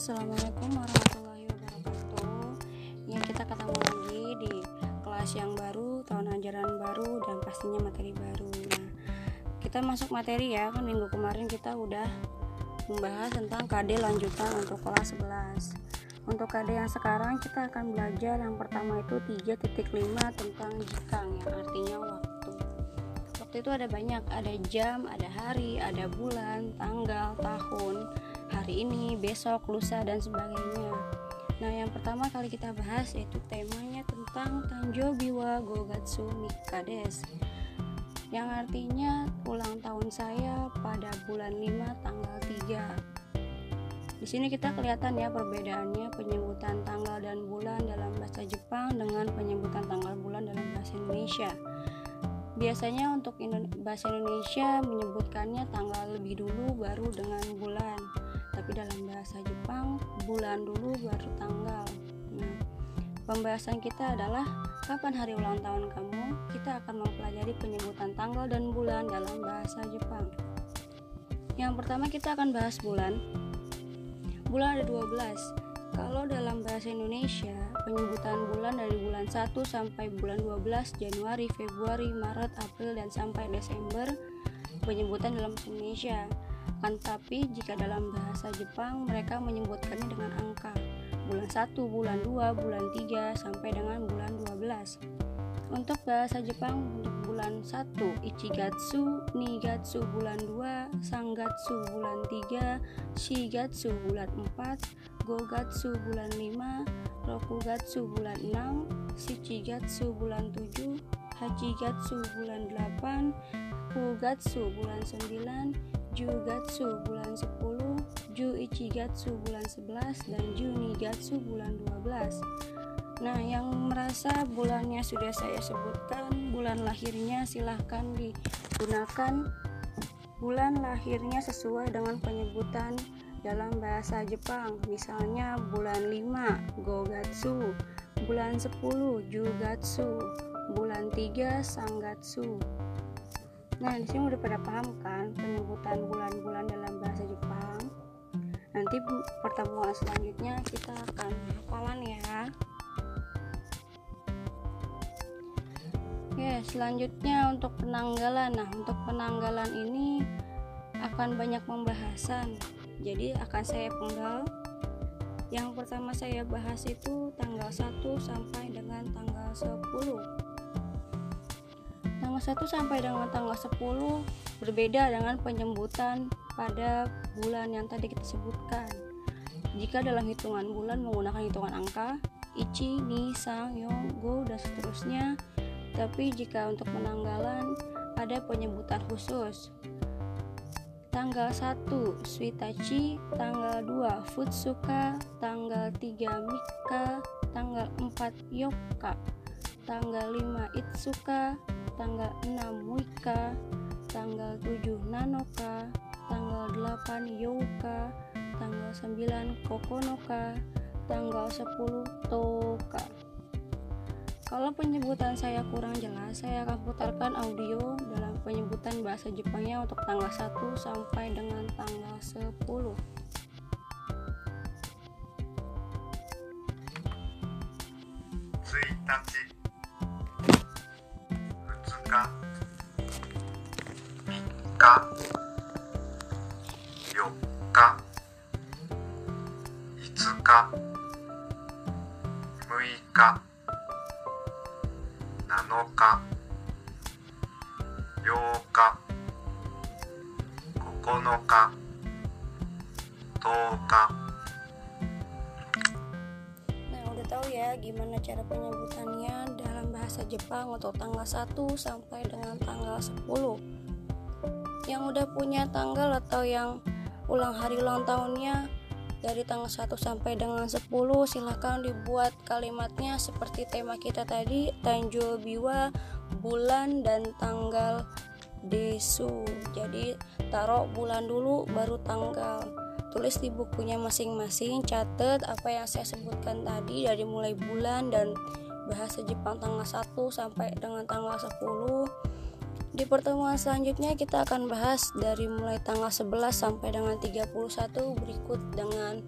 Assalamualaikum warahmatullahi wabarakatuh. Ya kita ketemu lagi di kelas yang baru, tahun ajaran baru dan pastinya materi baru. Nah kita masuk materi ya, kan minggu kemarin kita udah membahas tentang KD lanjutan untuk kelas 11 Untuk KD yang sekarang kita akan belajar yang pertama itu 3.5 tentang jikang yang artinya waktu. Waktu itu ada banyak, ada jam, ada hari, ada bulan, tanggal, tahun hari ini, besok, lusa, dan sebagainya. Nah, yang pertama kali kita bahas yaitu temanya tentang Tanjo Biwa Gogatsu Mikades yang artinya ulang tahun saya pada bulan 5 tanggal 3. Di sini kita kelihatan ya perbedaannya penyebutan tanggal dan bulan dalam bahasa Jepang dengan penyebutan tanggal bulan dalam bahasa Indonesia. Biasanya untuk bahasa Indonesia menyebutkannya tanggal lebih dulu baru dengan bulan tapi dalam bahasa Jepang bulan dulu baru tanggal. Nah pembahasan kita adalah kapan hari ulang tahun kamu? Kita akan mempelajari penyebutan tanggal dan bulan dalam bahasa Jepang. Yang pertama kita akan bahas bulan. Bulan ada 12 kalau dalam bahasa Indonesia, penyebutan bulan dari bulan 1 sampai bulan 12, Januari, Februari, Maret, April, dan sampai Desember, penyebutan dalam Indonesia. Akan tetapi jika dalam bahasa Jepang mereka menyebutkannya dengan angka bulan 1, bulan 2, bulan 3 sampai dengan bulan 12. Untuk bahasa Jepang untuk bulan 1 Ichigatsu, Nigatsu bulan 2, Sangatsu bulan 3, Shigatsu bulan 4, Gogatsu bulan 5, Rokugatsu bulan 6, Shichigatsu bulan 7, Hachigatsu bulan 8, Kugatsu bulan 9, Jugatsu bulan 10, Ju Ichigatsu bulan 11, dan Ju Nigatsu bulan 12. Nah, yang merasa bulannya sudah saya sebutkan, bulan lahirnya silahkan digunakan bulan lahirnya sesuai dengan penyebutan dalam bahasa Jepang. Misalnya bulan 5 Gogatsu, bulan 10 Jugatsu, bulan 3 Sangatsu. Nah, di sini udah pada paham kan penyebutan bulan-bulan dalam bahasa Jepang. Nanti pertemuan selanjutnya kita akan hafalan ya. Oke, selanjutnya untuk penanggalan. Nah, untuk penanggalan ini akan banyak pembahasan. Jadi akan saya penggal. Yang pertama saya bahas itu tanggal 1 sampai dengan tanggal 10 tanggal 1 sampai dengan tanggal 10 berbeda dengan penyebutan pada bulan yang tadi kita sebutkan. Jika dalam hitungan bulan menggunakan hitungan angka, ichi, ni, sang, yong, go, dan seterusnya. Tapi jika untuk penanggalan ada penyebutan khusus. Tanggal 1 Suitachi, tanggal 2 Futsuka, tanggal 3 Mika, tanggal 4 Yoka, tanggal 5 Itsuka, tanggal 6 Wika, tanggal 7 Nanoka, tanggal 8 Youka, tanggal 9 Kokonoka, tanggal 10 Toka. Kalau penyebutan saya kurang jelas, saya akan putarkan audio dalam penyebutan bahasa Jepangnya untuk tanggal 1 sampai dengan tanggal 10. 1 日9日10日 tahu ya gimana cara penyebutannya dalam bahasa Jepang untuk tanggal 1 sampai dengan tanggal 10 yang udah punya tanggal atau yang ulang hari ulang tahunnya dari tanggal 1 sampai dengan 10 silahkan dibuat kalimatnya seperti tema kita tadi Tanjo Biwa bulan dan tanggal Desu. Jadi taruh bulan dulu baru tanggal. Tulis di bukunya masing-masing catat apa yang saya sebutkan tadi dari mulai bulan dan bahasa Jepang tanggal 1 sampai dengan tanggal 10 di pertemuan selanjutnya kita akan bahas dari mulai tanggal 11 sampai dengan 31 berikut dengan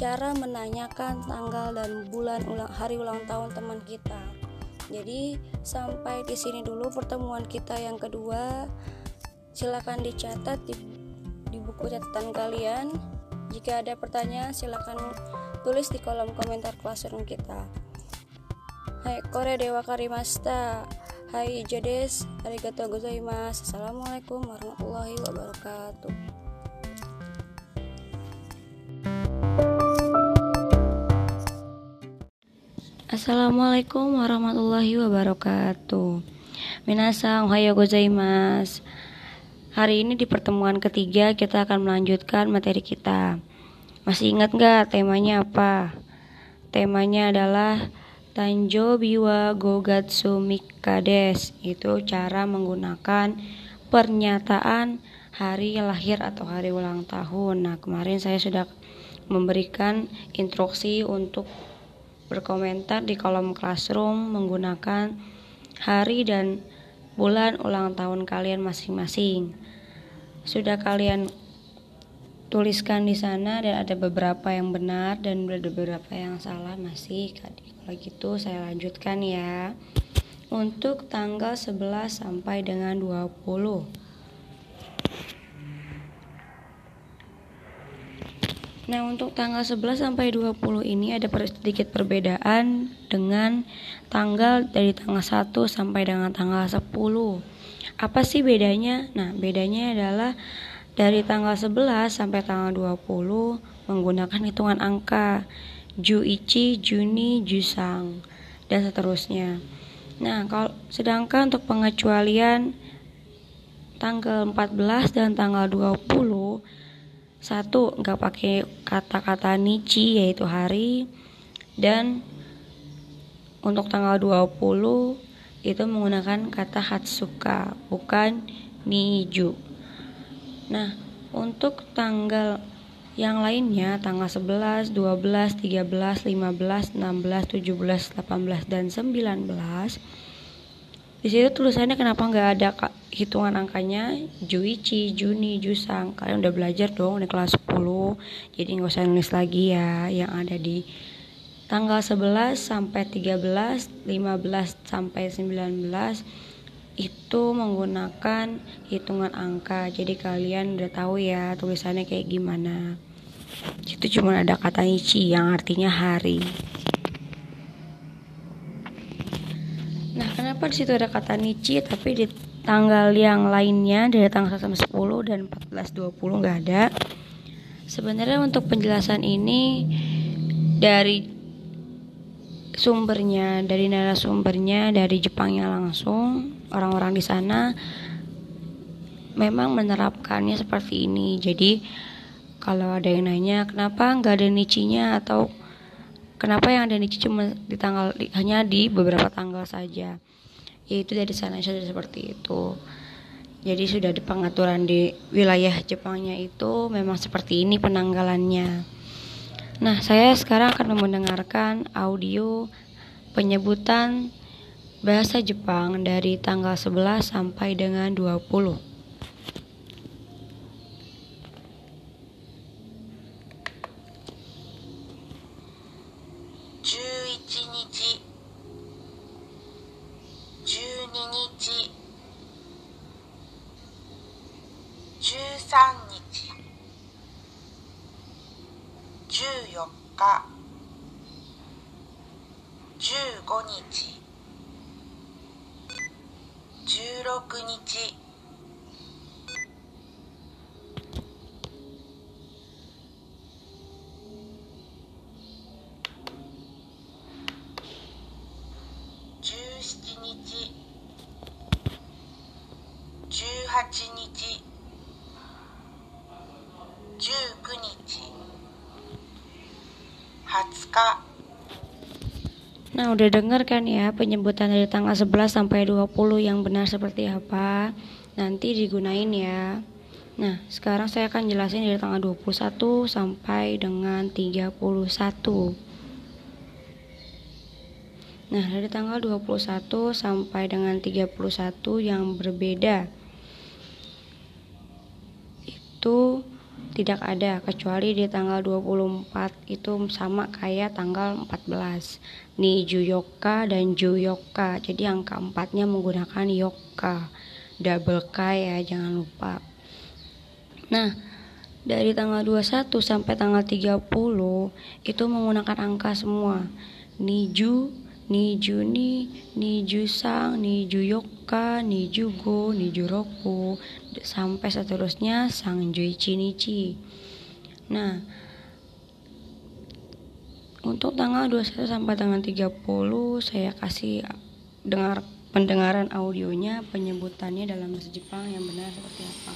cara menanyakan tanggal dan bulan ulang hari ulang tahun teman kita. Jadi sampai di sini dulu pertemuan kita yang kedua. Silakan dicatat di, di buku catatan kalian. Jika ada pertanyaan silakan tulis di kolom komentar classroom kita. Hai kore dewa karimasta. Hai jodes, arigatou gozaimasu. Assalamualaikum warahmatullahi wabarakatuh. Assalamualaikum warahmatullahi wabarakatuh Minasang ohayo gozaimasu Hari ini di pertemuan ketiga kita akan melanjutkan materi kita Masih ingat gak temanya apa? Temanya adalah Tanjo Biwa Gogatsu Mikades Itu cara menggunakan pernyataan hari lahir atau hari ulang tahun Nah kemarin saya sudah memberikan instruksi untuk berkomentar di kolom classroom menggunakan hari dan bulan ulang tahun kalian masing-masing. Sudah kalian tuliskan di sana dan ada beberapa yang benar dan ada beberapa yang salah masih. Kalau gitu saya lanjutkan ya. Untuk tanggal 11 sampai dengan 20. Nah, untuk tanggal 11 sampai 20 ini ada sedikit perbedaan dengan tanggal dari tanggal 1 sampai dengan tanggal 10. Apa sih bedanya? Nah, bedanya adalah dari tanggal 11 sampai tanggal 20 menggunakan hitungan angka Juichi, Juni, Jusang dan seterusnya. Nah, kalau sedangkan untuk pengecualian tanggal 14 dan tanggal 20 satu nggak pakai kata-kata nichi yaitu hari dan untuk tanggal 20 itu menggunakan kata hatsuka bukan niju nah untuk tanggal yang lainnya tanggal 11, 12, 13, 15, 16, 17, 18 dan 19 di situ tulisannya kenapa nggak ada hitungan angkanya Juichi, Juni, Jusang. Kalian udah belajar dong di kelas 10. Jadi nggak usah nulis lagi ya yang ada di tanggal 11 sampai 13, 15 sampai 19 itu menggunakan hitungan angka. Jadi kalian udah tahu ya tulisannya kayak gimana. Itu cuma ada kata ichi yang artinya hari. Nah, kenapa di situ ada kata nici tapi di tanggal yang lainnya dari tanggal 1 sampai 10 dan 14 20 nggak ada. Sebenarnya untuk penjelasan ini dari sumbernya, dari narasumbernya dari Jepangnya langsung, orang-orang di sana memang menerapkannya seperti ini. Jadi kalau ada yang nanya kenapa nggak ada nicinya atau Kenapa yang ada Nichi cuma di tanggal hanya di beberapa tanggal saja? Yaitu dari sana sudah seperti itu. Jadi sudah di pengaturan di wilayah Jepangnya itu memang seperti ini penanggalannya. Nah, saya sekarang akan mendengarkan audio penyebutan bahasa Jepang dari tanggal 11 sampai dengan 20. 日。16日。Udah denger kan ya penyebutan dari tanggal 11 sampai 20 yang benar seperti apa? Nanti digunain ya. Nah, sekarang saya akan jelasin dari tanggal 21 sampai dengan 31. Nah, dari tanggal 21 sampai dengan 31 yang berbeda itu tidak ada kecuali di tanggal 24 itu sama kayak tanggal 14 Ni Juyoka dan Juyoka jadi angka empatnya menggunakan Yoka. Double K ya jangan lupa. Nah dari tanggal 21 sampai tanggal 30 itu menggunakan angka semua. Niju ni Juni, ni Jusang, ni Juyoka, ni Jugo, ni Juroku sampai seterusnya Sang Jui Chinichi. Nah, untuk tanggal 21 sampai tanggal 30 saya kasih dengar pendengaran audionya penyebutannya dalam bahasa Jepang yang benar seperti apa.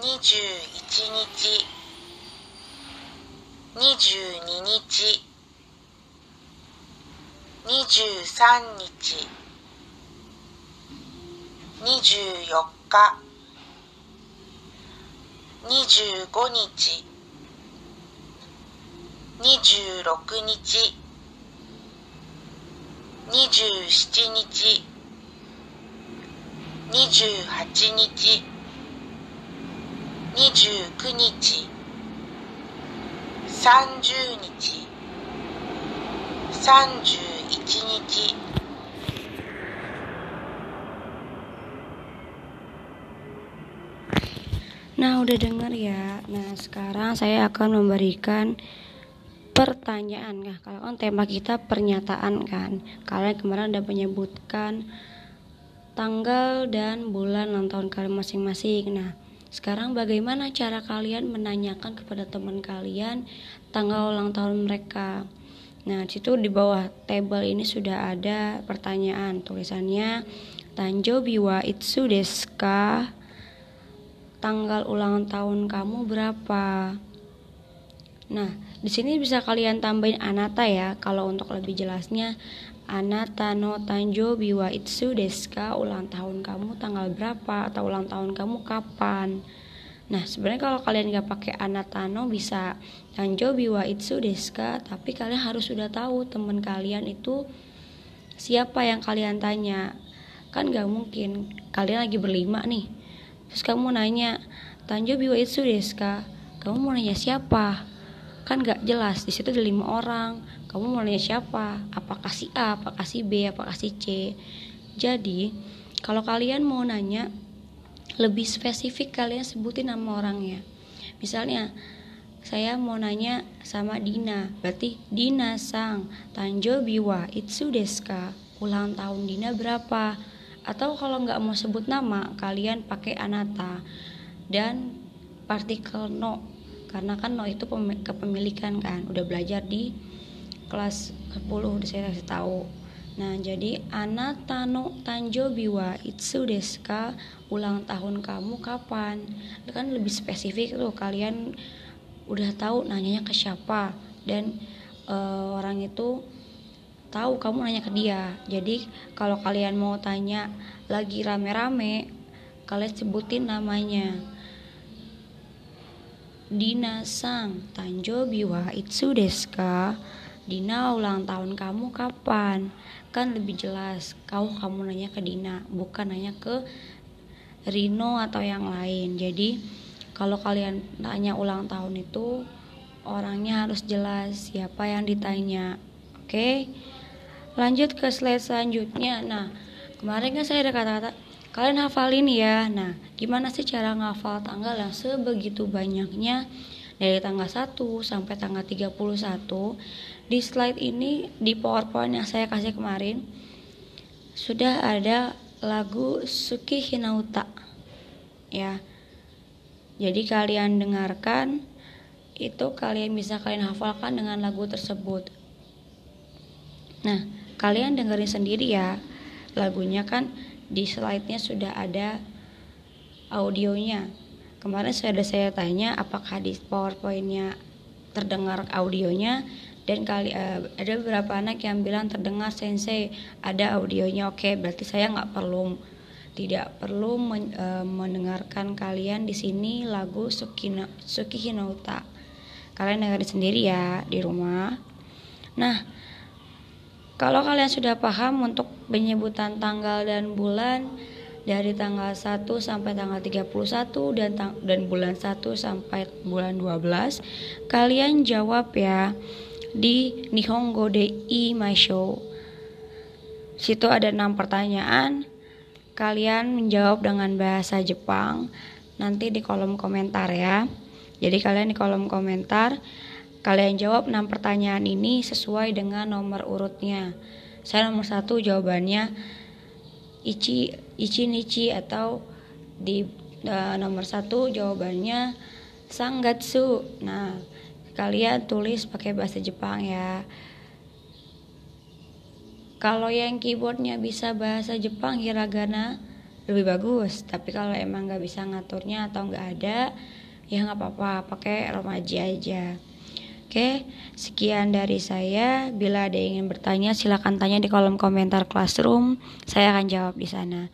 Niju 日22日。23日。24日。25日。26日。27日。28日。29日。30日31日 Nah, udah dengar ya. Nah, sekarang saya akan memberikan pertanyaan ya. Kalau kan tema kita pernyataan kan. Kalian kemarin udah menyebutkan tanggal dan bulan ulang tahun kalian masing-masing. Nah, sekarang bagaimana cara kalian menanyakan kepada teman kalian tanggal ulang tahun mereka? Nah, situ di bawah table ini sudah ada pertanyaan tulisannya Tanjo biwa itsu deska tanggal ulang tahun kamu berapa? Nah, di sini bisa kalian tambahin anata ya. Kalau untuk lebih jelasnya, anata no tanjo biwa itsu deska ulang tahun kamu tanggal berapa atau ulang tahun kamu kapan? Nah, sebenarnya kalau kalian nggak pakai anata no bisa tanjo biwa itsu deska, tapi kalian harus sudah tahu teman kalian itu siapa yang kalian tanya. Kan nggak mungkin kalian lagi berlima nih. Terus kamu nanya, Tanjo biwa itsu deska? Kamu mau nanya siapa? Kan gak jelas di situ ada lima orang. Kamu mau nanya siapa? Apakah si A? Apakah si B? Apakah si C? Jadi kalau kalian mau nanya lebih spesifik kalian sebutin nama orangnya. Misalnya saya mau nanya sama Dina. Berarti Dina sang Tanjo biwa itsu deska ulang tahun Dina berapa? Atau kalau nggak mau sebut nama kalian pakai anata dan partikel no karena kan no itu kepemilikan kan udah belajar di kelas 10 udah saya kasih tahu. Nah jadi anata no tanjo biwa itsu deska ulang tahun kamu kapan? Itu kan lebih spesifik tuh kalian udah tahu nanyanya ke siapa. Dan e, orang itu tahu kamu nanya ke dia. Jadi kalau kalian mau tanya lagi rame-rame kalian sebutin namanya Dina sang Tanjo biwa itsu deska. Dina ulang tahun kamu kapan? Kan lebih jelas kau kamu nanya ke Dina bukan nanya ke Rino atau yang lain. Jadi kalau kalian tanya ulang tahun itu orangnya harus jelas siapa yang ditanya oke? Lanjut ke slide selanjutnya. Nah kemarin kan saya ada kata-kata Kalian hafalin ya. Nah, gimana sih cara ngafal tanggal yang sebegitu banyaknya dari tanggal 1 sampai tanggal 31? Di slide ini di PowerPoint yang saya kasih kemarin sudah ada lagu Suki Hinauta. Ya. Jadi kalian dengarkan itu kalian bisa kalian hafalkan dengan lagu tersebut. Nah, kalian dengerin sendiri ya. Lagunya kan di slide-nya sudah ada audionya. Kemarin sudah saya tanya apakah di PowerPoint-nya terdengar audionya dan kali uh, ada beberapa anak yang bilang terdengar sensei ada audionya. Oke berarti saya nggak perlu tidak perlu men, uh, mendengarkan kalian di sini lagu Sukino, Suki Hinouta kalian dengerin sendiri ya di rumah. Nah kalau kalian sudah paham untuk penyebutan tanggal dan bulan, dari tanggal 1 sampai tanggal 31 dan dan bulan 1 sampai bulan 12 kalian jawab ya di Nihongo de Show. Situ ada enam pertanyaan. Kalian menjawab dengan bahasa Jepang. Nanti di kolom komentar ya. Jadi kalian di kolom komentar kalian jawab enam pertanyaan ini sesuai dengan nomor urutnya. Saya nomor satu jawabannya ichi ichi nichi atau di uh, nomor satu jawabannya sanggatsu nah kalian tulis pakai bahasa Jepang ya. Kalau yang keyboardnya bisa bahasa Jepang hiragana lebih bagus. Tapi kalau emang nggak bisa ngaturnya atau nggak ada ya nggak apa-apa. Pakai romaji aja Oke, sekian dari saya. Bila ada yang ingin bertanya, silakan tanya di kolom komentar classroom. Saya akan jawab di sana.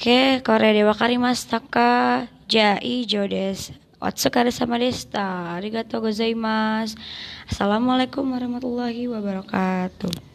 Oke, Korea Dewa Karimas Taka Jai Jodes. Otsukare sama desta. Arigatou gozaimasu. Assalamualaikum warahmatullahi wabarakatuh.